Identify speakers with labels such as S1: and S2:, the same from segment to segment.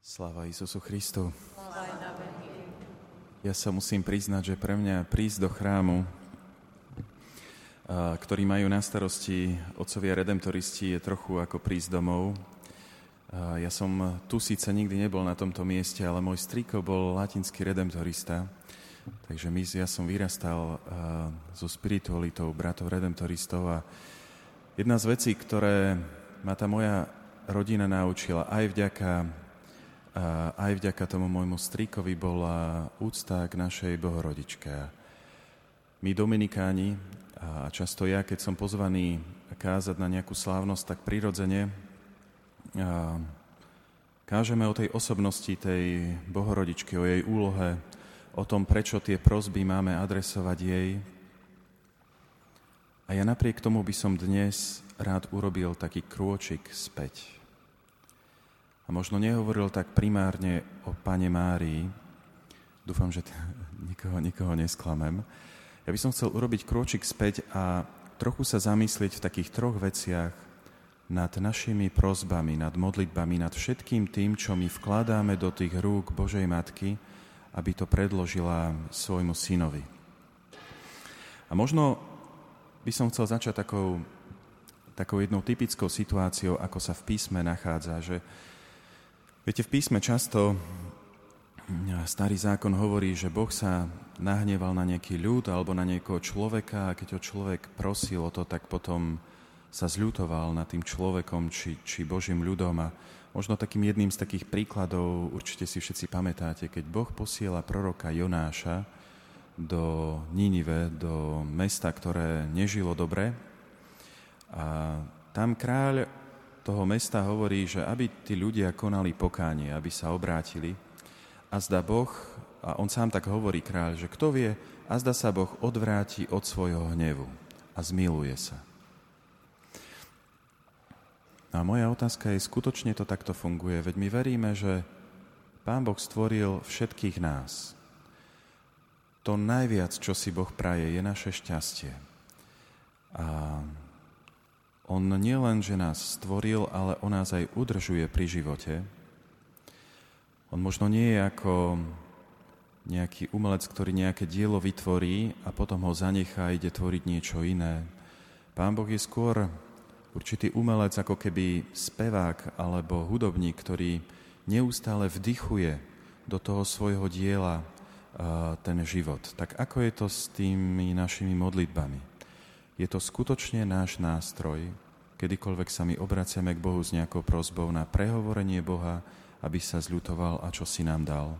S1: Sláva Isusu Christu. Ja sa musím priznať, že pre mňa prísť do chrámu, ktorý majú na starosti otcovia redemptoristi, je trochu ako prísť domov. Ja som tu síce nikdy nebol na tomto mieste, ale môj striko bol latinský redemptorista, takže my, ja som vyrastal so spiritualitou bratov redemptoristov a jedna z vecí, ktoré ma tá moja rodina naučila aj vďaka aj vďaka tomu môjmu strikovi bola úcta k našej bohorodičke. My Dominikáni, a často ja, keď som pozvaný kázať na nejakú slávnosť, tak prirodzene kážeme o tej osobnosti tej bohorodičky, o jej úlohe, o tom, prečo tie prosby máme adresovať jej. A ja napriek tomu by som dnes rád urobil taký krôčik späť a možno nehovoril tak primárne o Pane Márii. Dúfam, že t- nikoho, nikoho nesklamem. Ja by som chcel urobiť kročik späť a trochu sa zamyslieť v takých troch veciach nad našimi prozbami, nad modlitbami, nad všetkým tým, čo my vkladáme do tých rúk Božej Matky, aby to predložila svojmu synovi. A možno by som chcel začať takou, takou jednou typickou situáciou, ako sa v písme nachádza, že Viete, v písme často starý zákon hovorí, že Boh sa nahneval na nejaký ľud alebo na niekoho človeka a keď ho človek prosil o to, tak potom sa zľutoval nad tým človekom či, či Božím ľudom. A možno takým jedným z takých príkladov, určite si všetci pamätáte, keď Boh posiela proroka Jonáša do Ninive, do mesta, ktoré nežilo dobre. A tam kráľ toho mesta hovorí, že aby tí ľudia konali pokánie, aby sa obrátili. A zdá Boh, a on sám tak hovorí kráľ, že kto vie, a zdá sa Boh odvráti od svojho hnevu a zmiluje sa. A moja otázka je, skutočne to takto funguje? Veď my veríme, že Pán Boh stvoril všetkých nás. To najviac, čo si Boh praje, je naše šťastie. A on nielen, že nás stvoril, ale on nás aj udržuje pri živote. On možno nie je ako nejaký umelec, ktorý nejaké dielo vytvorí a potom ho zanechá a ide tvoriť niečo iné. Pán Boh je skôr určitý umelec, ako keby spevák alebo hudobník, ktorý neustále vdychuje do toho svojho diela ten život. Tak ako je to s tými našimi modlitbami? Je to skutočne náš nástroj, kedykoľvek sa my obraciame k Bohu s nejakou prozbou na prehovorenie Boha, aby sa zľutoval a čo si nám dal.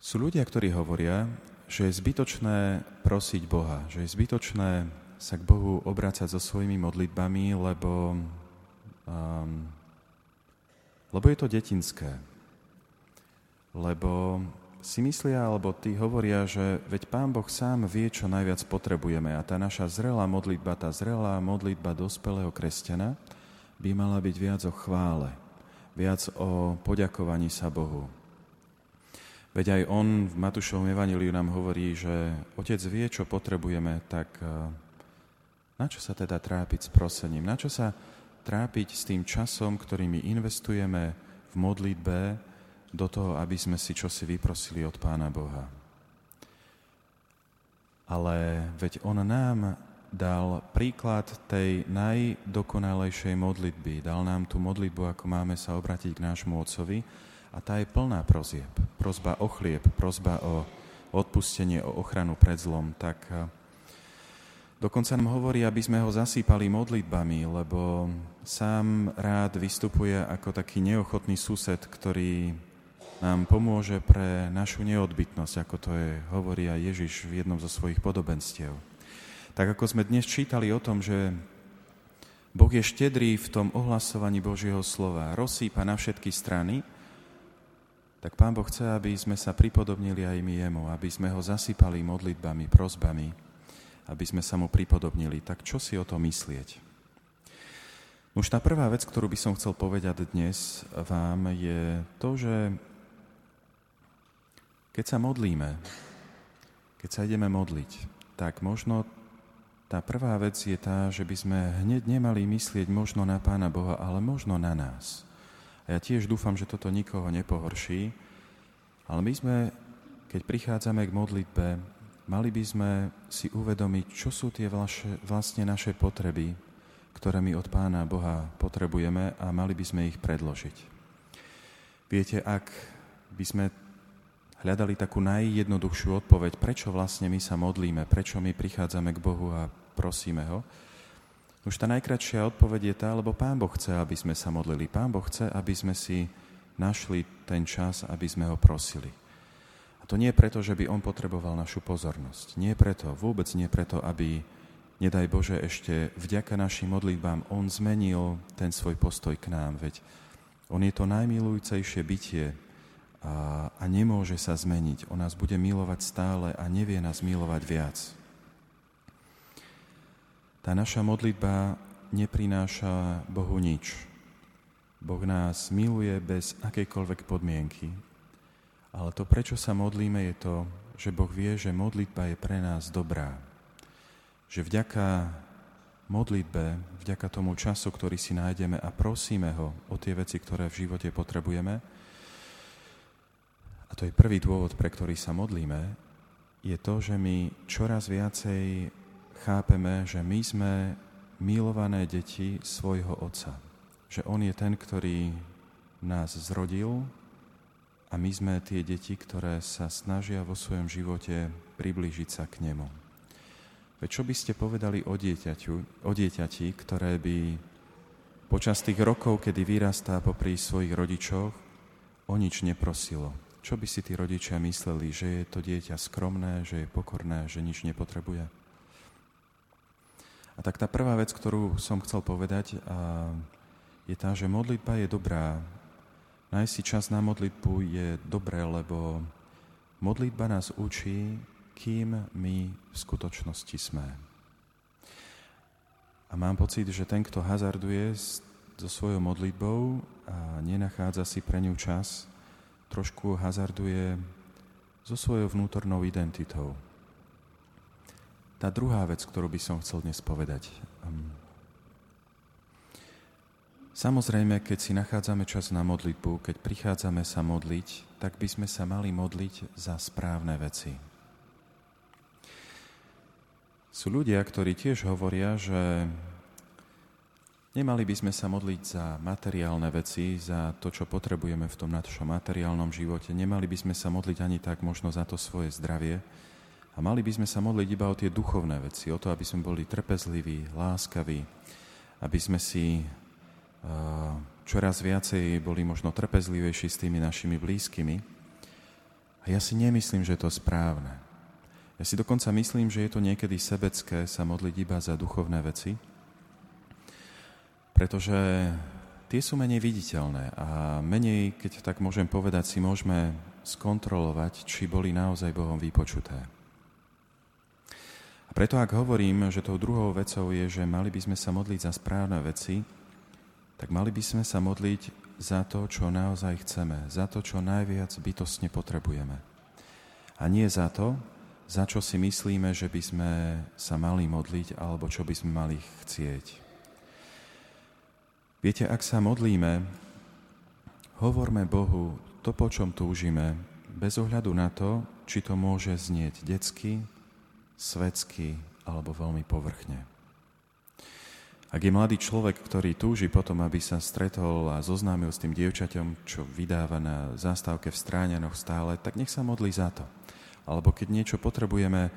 S1: Sú ľudia, ktorí hovoria, že je zbytočné prosiť Boha, že je zbytočné sa k Bohu obracať so svojimi modlitbami, lebo, um, lebo je to detinské. Lebo si myslia, alebo tí hovoria, že veď Pán Boh sám vie, čo najviac potrebujeme a tá naša zrelá modlitba, tá zrelá modlitba dospelého kresťana by mala byť viac o chvále, viac o poďakovaní sa Bohu. Veď aj on v Matúšovom evaníliu nám hovorí, že Otec vie, čo potrebujeme, tak eh, na čo sa teda trápiť s prosením? Na čo sa trápiť s tým časom, ktorý my investujeme v modlitbe, do toho, aby sme si čosi vyprosili od Pána Boha. Ale veď On nám dal príklad tej najdokonalejšej modlitby. Dal nám tú modlitbu, ako máme sa obratiť k nášmu Otcovi a tá je plná prozieb. Prozba o chlieb, prozba o odpustenie, o ochranu pred zlom. Tak dokonca nám hovorí, aby sme ho zasýpali modlitbami, lebo sám rád vystupuje ako taký neochotný sused, ktorý nám pomôže pre našu neodbytnosť, ako to je, hovorí aj Ježiš v jednom zo svojich podobenstiev. Tak ako sme dnes čítali o tom, že Boh je štedrý v tom ohlasovaní Božieho slova, rozsýpa na všetky strany, tak Pán Boh chce, aby sme sa pripodobnili aj my jemu, aby sme ho zasypali modlitbami, prozbami, aby sme sa mu pripodobnili. Tak čo si o to myslieť? Už tá prvá vec, ktorú by som chcel povedať dnes vám, je to, že keď sa modlíme, keď sa ideme modliť, tak možno tá prvá vec je tá, že by sme hneď nemali myslieť možno na Pána Boha, ale možno na nás. A ja tiež dúfam, že toto nikoho nepohorší, ale my sme, keď prichádzame k modlitbe, mali by sme si uvedomiť, čo sú tie vlastne naše potreby, ktoré my od Pána Boha potrebujeme a mali by sme ich predložiť. Viete, ak by sme hľadali takú najjednoduchšiu odpoveď, prečo vlastne my sa modlíme, prečo my prichádzame k Bohu a prosíme Ho, už tá najkračšia odpoveď je tá, lebo Pán Boh chce, aby sme sa modlili. Pán Boh chce, aby sme si našli ten čas, aby sme ho prosili. A to nie preto, že by on potreboval našu pozornosť. Nie preto, vôbec nie preto, aby, nedaj Bože, ešte vďaka našim modlitbám on zmenil ten svoj postoj k nám. Veď on je to najmilujúcejšie bytie a, a nemôže sa zmeniť. On nás bude milovať stále a nevie nás milovať viac. Tá naša modlitba neprináša Bohu nič. Boh nás miluje bez akejkoľvek podmienky. Ale to, prečo sa modlíme, je to, že Boh vie, že modlitba je pre nás dobrá. Že vďaka modlitbe, vďaka tomu času, ktorý si nájdeme a prosíme ho o tie veci, ktoré v živote potrebujeme, a to je prvý dôvod, pre ktorý sa modlíme, je to, že my čoraz viacej chápeme, že my sme milované deti svojho Otca. Že On je ten, ktorý nás zrodil a my sme tie deti, ktoré sa snažia vo svojom živote priblížiť sa k Nemu. Veď čo by ste povedali o, dieťaťu, o dieťati, ktoré by počas tých rokov, kedy vyrastá popri svojich rodičoch, o nič neprosilo? Čo by si tí rodičia mysleli, že je to dieťa skromné, že je pokorné, že nič nepotrebuje? A tak tá prvá vec, ktorú som chcel povedať, a je tá, že modlitba je dobrá. Nájsť čas na modlitbu je dobré, lebo modlitba nás učí, kým my v skutočnosti sme. A mám pocit, že ten, kto hazarduje so svojou modlitbou a nenachádza si pre ňu čas, trošku hazarduje so svojou vnútornou identitou. Tá druhá vec, ktorú by som chcel dnes povedať. Ehm, samozrejme, keď si nachádzame čas na modlitbu, keď prichádzame sa modliť, tak by sme sa mali modliť za správne veci. Sú ľudia, ktorí tiež hovoria, že nemali by sme sa modliť za materiálne veci, za to, čo potrebujeme v tom našom materiálnom živote. Nemali by sme sa modliť ani tak možno za to svoje zdravie, a mali by sme sa modliť iba o tie duchovné veci, o to, aby sme boli trpezliví, láskaví, aby sme si uh, čoraz viacej boli možno trpezlivejší s tými našimi blízkymi. A ja si nemyslím, že je to správne. Ja si dokonca myslím, že je to niekedy sebecké sa modliť iba za duchovné veci, pretože tie sú menej viditeľné a menej, keď tak môžem povedať, si môžeme skontrolovať, či boli naozaj Bohom vypočuté. A preto ak hovorím, že tou druhou vecou je, že mali by sme sa modliť za správne veci, tak mali by sme sa modliť za to, čo naozaj chceme, za to, čo najviac bytostne potrebujeme. A nie za to, za čo si myslíme, že by sme sa mali modliť alebo čo by sme mali chcieť. Viete, ak sa modlíme, hovorme Bohu to, po čom túžime, bez ohľadu na to, či to môže znieť detsky, svetsky alebo veľmi povrchne. Ak je mladý človek, ktorý túži potom, aby sa stretol a zoznámil s tým dievčaťom, čo vydáva na zástavke v stráňanoch stále, tak nech sa modlí za to. Alebo keď niečo potrebujeme,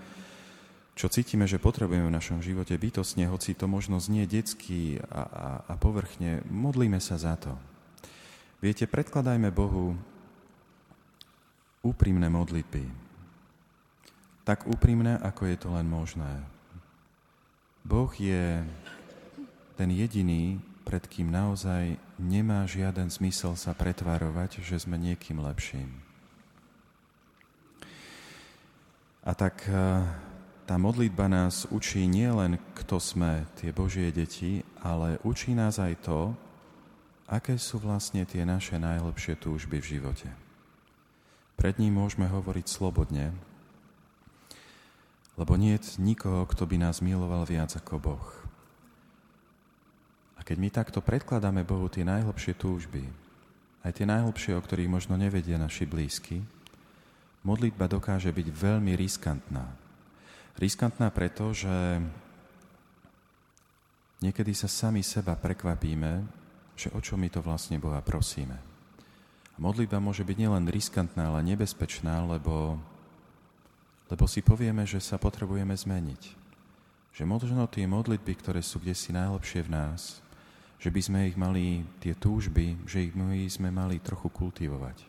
S1: čo cítime, že potrebujeme v našom živote bytostne, hoci to možno znie detsky a, a, a povrchne, modlíme sa za to. Viete, predkladajme Bohu úprimné modlitby, tak úprimné, ako je to len možné. Boh je ten jediný, pred kým naozaj nemá žiaden zmysel sa pretvárovať, že sme niekým lepším. A tak eh, tá modlitba nás učí nielen, kto sme, tie Božie deti, ale učí nás aj to, aké sú vlastne tie naše najlepšie túžby v živote. Pred ním môžeme hovoriť slobodne, Lebo nie je nikoho, kto by nás miloval viac ako Boh. A keď my takto predkladáme Bohu tie najhlbšie túžby, aj tie najhlbšie, o ktorých možno nevedia naši blízky, modlitba dokáže byť veľmi riskantná. Riskantná preto, že niekedy sa sami seba prekvapíme, že o čo my to vlastne Boha prosíme. A modlitba môže byť nielen riskantná, ale nebezpečná, lebo lebo si povieme, že sa potrebujeme zmeniť. Že možno tie modlitby, ktoré sú kde si najlepšie v nás, že by sme ich mali, tie túžby, že ich my sme mali trochu kultivovať.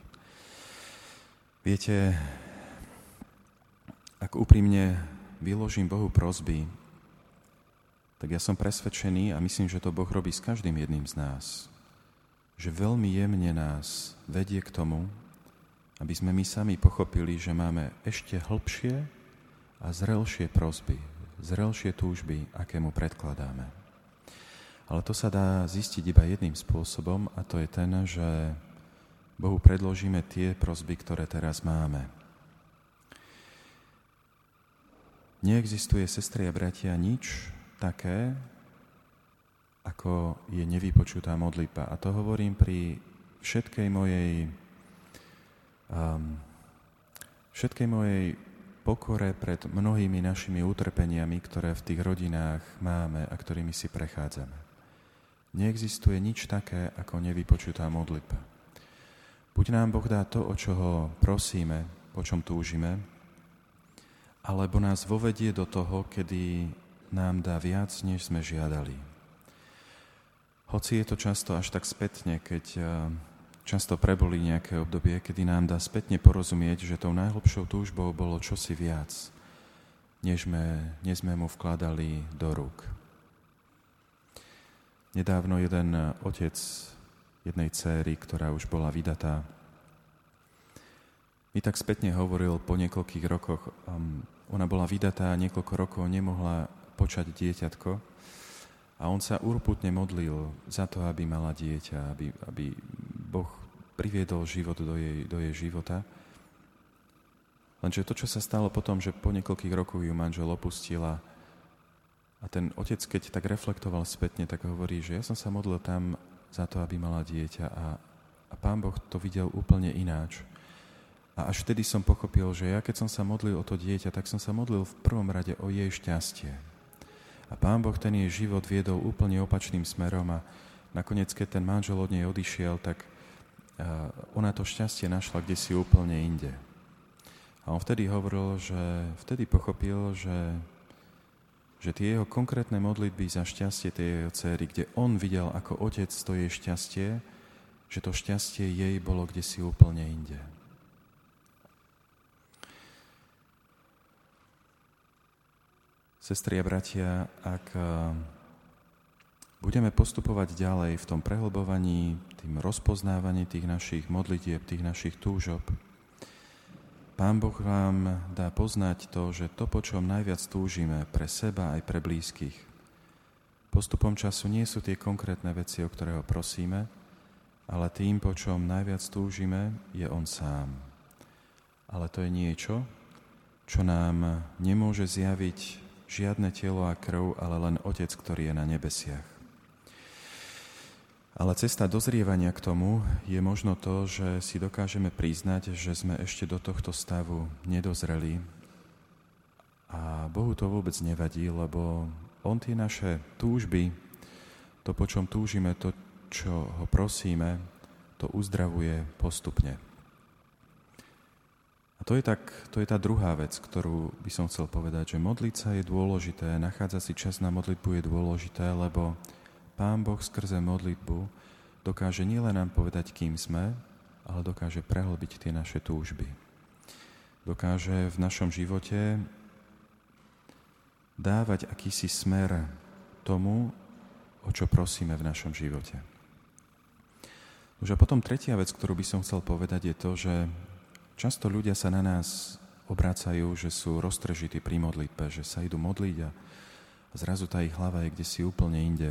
S1: Viete, ak úprimne vyložím Bohu prozby, tak ja som presvedčený a myslím, že to Boh robí s každým jedným z nás, že veľmi jemne nás vedie k tomu, aby sme my sami pochopili, že máme ešte hlbšie a zrelšie prosby, zrelšie túžby, aké mu predkladáme. Ale to sa dá zistiť iba jedným spôsobom a to je ten, že Bohu predložíme tie prosby, ktoré teraz máme. Neexistuje, sestri a bratia, nič také, ako je nevypočutá modlitba. A to hovorím pri všetkej mojej um, všetkej mojej pokore pred mnohými našimi utrpeniami, ktoré v tých rodinách máme a ktorými si prechádzame. Neexistuje nič také, ako nevypočutá modlitba. Buď nám Boh dá to, o čo ho prosíme, po čom túžime, alebo nás vovedie do toho, kedy nám dá viac, než sme žiadali. Hoci je to často až tak spätne, keď často preboli nejaké obdobie, kedy nám dá spätne porozumieť, že tou najhlbšou túžbou bolo čosi viac, než sme, než sme mu vkladali do rúk. Nedávno jeden otec jednej céry, ktorá už bola vydatá, mi tak spätne hovoril po niekoľkých rokoch, um, ona bola vydatá a niekoľko rokov nemohla počať dieťatko, a on sa urputne modlil za to, aby mala dieťa, aby, aby Boh priviedol život do jej, do jej života. Lenže to, čo sa stalo potom, že po niekoľkých rokoch ju manžel opustila a ten otec, keď tak reflektoval spätne, tak hovorí, že ja som sa modlil tam za to, aby mala dieťa a, a pán Boh to videl úplne ináč. A až vtedy som pochopil, že ja keď som sa modlil o to dieťa, tak som sa modlil v prvom rade o jej šťastie. A pán Boh ten jej život viedol úplne opačným smerom a nakoniec, keď ten manžel od nej odišiel, tak ona to šťastie našla kde si úplne inde. A on vtedy hovoril, že vtedy pochopil, že, že tie jeho konkrétne modlitby za šťastie tej jeho céry, kde on videl ako otec to jej šťastie, že to šťastie jej bolo kde si úplne inde. Sestri a bratia, ak eh, budeme postupovať ďalej v tom prehlbovaní, tým rozpoznávaní tých našich modlitieb, tých našich túžob, Pán Boh vám dá poznať to, že to, po čom najviac túžime pre seba aj pre blízkych, postupom času nie sú tie konkrétne veci, o ktoré ho prosíme, ale tým, po čom najviac túžime, je On sám. Ale to je niečo, čo nám nemôže zjaviť žiadne telo a krv, ale len Otec, ktorý je na nebesiach. Ale cesta dozrievania k tomu je možno to, že si dokážeme priznať, že sme ešte do tohto stavu nedozreli. A Bohu to vôbec nevadí, lebo On tie naše túžby, to, po čom túžime, to, čo ho prosíme, to uzdravuje postupne. To je, tak, to je tá druhá vec, ktorú by som chcel povedať, že modliť sa je dôležité, nachádzať si čas na modlitbu je dôležité, lebo Pán Boh skrze modlitbu dokáže nielen nám povedať, kým sme, ale dokáže prehlbiť tie naše túžby. Dokáže v našom živote dávať akýsi smer tomu, o čo prosíme v našom živote. Už a potom tretia vec, ktorú by som chcel povedať, je to, že Často ľudia sa na nás obrácajú, že sú roztržití pri modlitbe, že sa idú modliť a zrazu tá ich hlava je kde si úplne inde.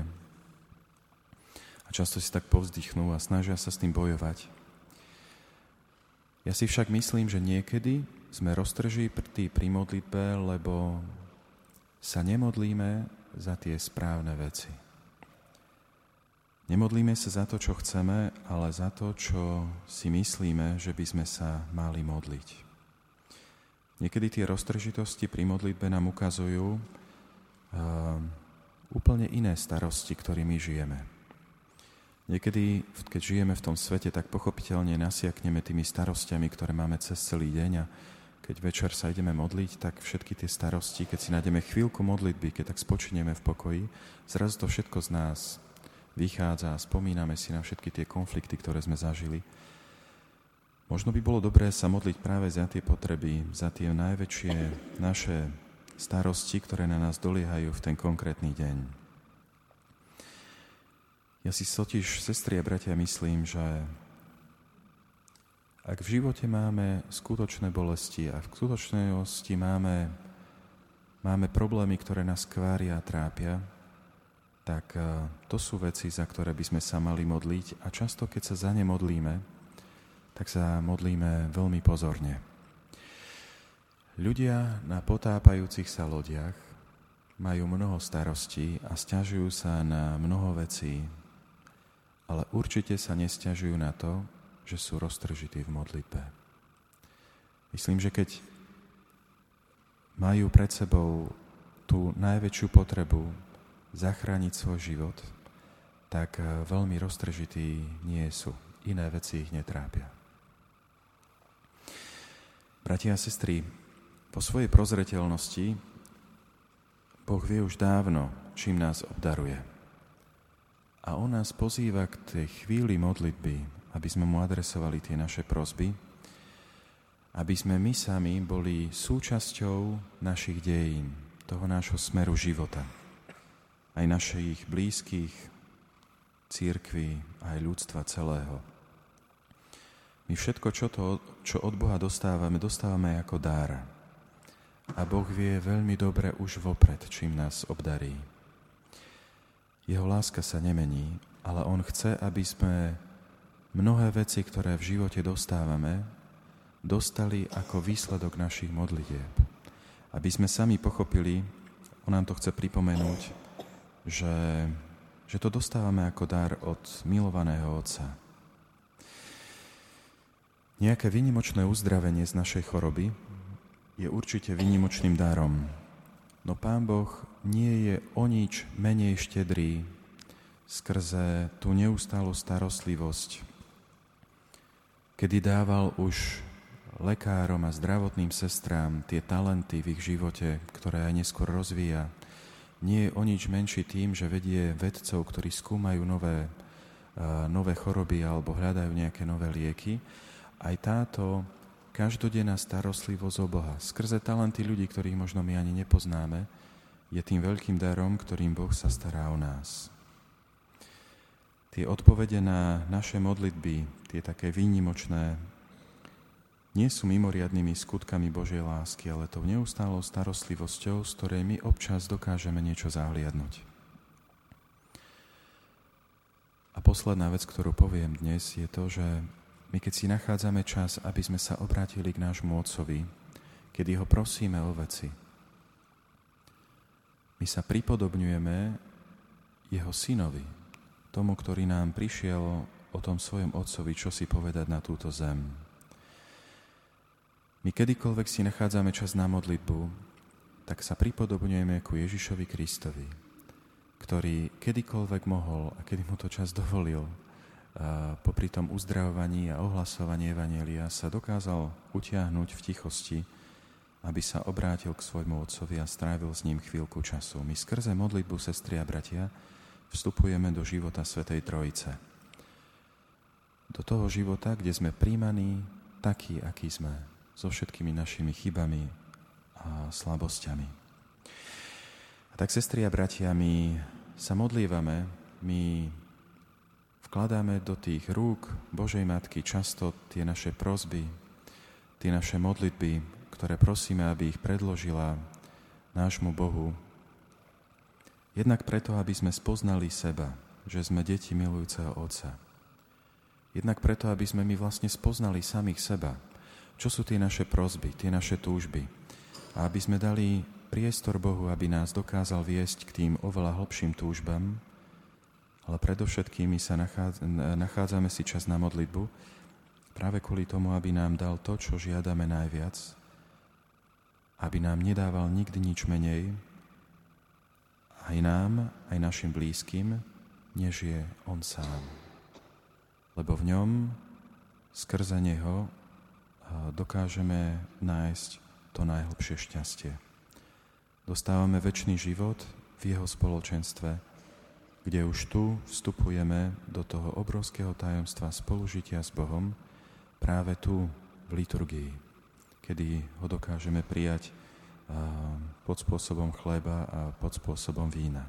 S1: A často si tak povzdychnú a snažia sa s tým bojovať. Ja si však myslím, že niekedy sme roztržití pri modlitbe, lebo sa nemodlíme za tie správne veci. Nemodlíme sa za to, čo chceme, ale za to, čo si myslíme, že by sme sa mali modliť. Niekedy tie roztržitosti pri modlitbe nám ukazujú uh, úplne iné starosti, ktorými žijeme. Niekedy, keď žijeme v tom svete, tak pochopiteľne nasiakneme tými starostiami, ktoré máme cez celý deň a keď večer sa ideme modliť, tak všetky tie starosti, keď si nájdeme chvíľku modlitby, keď tak spočineme v pokoji, zrazu to všetko z nás vychádza a spomíname si na všetky tie konflikty, ktoré sme zažili. Možno by bolo dobré sa modliť práve za tie potreby, za tie najväčšie naše starosti, ktoré na nás doliehajú v ten konkrétny deň. Ja si totiž, sestri a bratia, myslím, že ak v živote máme skutočné bolesti a v skutočnosti máme, máme problémy, ktoré nás kvária a trápia, tak eh, to sú veci, za ktoré by sme sa mali modliť a často, keď sa za ne modlíme, tak sa modlíme veľmi pozorne. Ľudia na potápajúcich sa lodiach majú mnoho starostí a stiažujú sa na mnoho vecí, ale určite sa nestiažujú na to, že sú roztržití v modlitbe. Myslím, že keď majú pred sebou tú najväčšiu potrebu zachrániť svoj život, tak eh, veľmi roztržití nie sú. Iné veci ich netrápia. Bratia a sestry, po svojej prozreteľnosti Boh vie už dávno, čím nás obdaruje. A On nás pozýva k tej chvíli modlitby, aby sme mu adresovali tie naše prosby, aby sme my sami boli súčasťou našich dejín, toho nášho smeru života aj našich blízkych, církví, aj ľudstva celého. My všetko, čo, to, čo od Boha dostávame, dostávame ako dar. A Boh vie veľmi dobre už vopred, čím nás obdarí. Jeho láska sa nemení, ale On chce, aby sme mnohé veci, ktoré v živote dostávame, dostali ako výsledok našich modlitieb. Aby sme sami pochopili, On nám to chce pripomenúť, že, že to dostávame ako dar od milovaného Otca. Nejaké výnimočné uzdravenie z našej choroby je určite výnimočným darom, no Pán Boh nie je o nič menej štedrý skrze tú neustálu starostlivosť, kedy dával už lekárom a zdravotným sestrám tie talenty v ich živote, ktoré aj neskôr rozvíja, nie je o nič menší tým, že vedie vedcov, ktorí skúmajú nové, nové choroby alebo hľadajú nejaké nové lieky. Aj táto každodenná starostlivosť o Boha skrze talenty ľudí, ktorých možno my ani nepoznáme, je tým veľkým darom, ktorým Boh sa stará o nás. Tie odpovede na naše modlitby, tie také výnimočné, nie sú mimoriadnými skutkami Božej lásky, ale tou neustálou starostlivosťou, z ktorej my občas dokážeme niečo zahliadnúť. A posledná vec, ktorú poviem dnes, je to, že my keď si nachádzame čas, aby sme sa obrátili k nášmu Otcovi, kedy ho prosíme o veci, my sa pripodobňujeme jeho synovi, tomu, ktorý nám prišiel o tom svojom Otcovi, čo si povedať na túto zem. My kedykoľvek si nachádzame čas na modlitbu, tak sa pripodobňujeme ku Ježišovi Kristovi, ktorý kedykoľvek mohol a kedy mu to čas dovolil, a popri tom uzdravovaní a ohlasovaní Evanielia sa dokázal utiahnuť v tichosti, aby sa obrátil k svojmu otcovi a strávil s ním chvíľku času. My skrze modlitbu, sestri a bratia, vstupujeme do života Svetej Trojice. Do toho života, kde sme príjmaní takí, akí sme so všetkými našimi chybami a slabosťami. A tak, sestri a bratia, my sa modlívame, my vkladáme do tých rúk Božej Matky často tie naše prozby, tie naše modlitby, ktoré prosíme, aby ich predložila nášmu Bohu. Jednak preto, aby sme spoznali seba, že sme deti milujúceho Otca. Jednak preto, aby sme my vlastne spoznali samých seba, čo sú tie naše prozby, tie naše túžby. A aby sme dali priestor Bohu, aby nás dokázal viesť k tým oveľa hlbším túžbám, ale predovšetkým sa nachádzame si čas na modlitbu, práve kvôli tomu, aby nám dal to, čo žiadame najviac, aby nám nedával nikdy nič menej, aj nám, aj našim blízkym, než je On sám. Lebo v ňom, skrze Neho, dokážeme nájsť to najhlbšie šťastie. Dostávame väčší život v Jeho spoločenstve, kde už tu vstupujeme do toho obrovského tajomstva spolužitia s Bohom, práve tu v liturgii, kedy ho dokážeme prijať pod spôsobom chleba a pod spôsobom vína.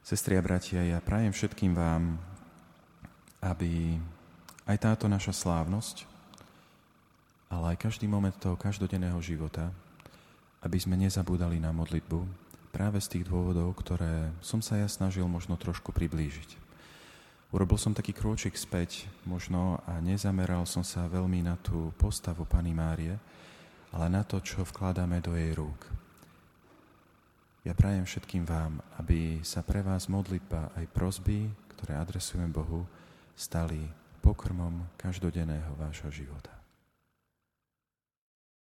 S1: Sestri a bratia, ja prajem všetkým vám, aby aj táto naša slávnosť, ale aj každý moment toho každodenného života, aby sme nezabúdali na modlitbu práve z tých dôvodov, ktoré som sa ja snažil možno trošku priblížiť. Urobil som taký krôčik späť možno a nezameral som sa veľmi na tú postavu Pany Márie, ale na to, čo vkladáme do jej rúk. Ja prajem všetkým vám, aby sa pre vás modlitba aj prosby, ktoré adresujem Bohu, stali pokrmom každodenného vášho života.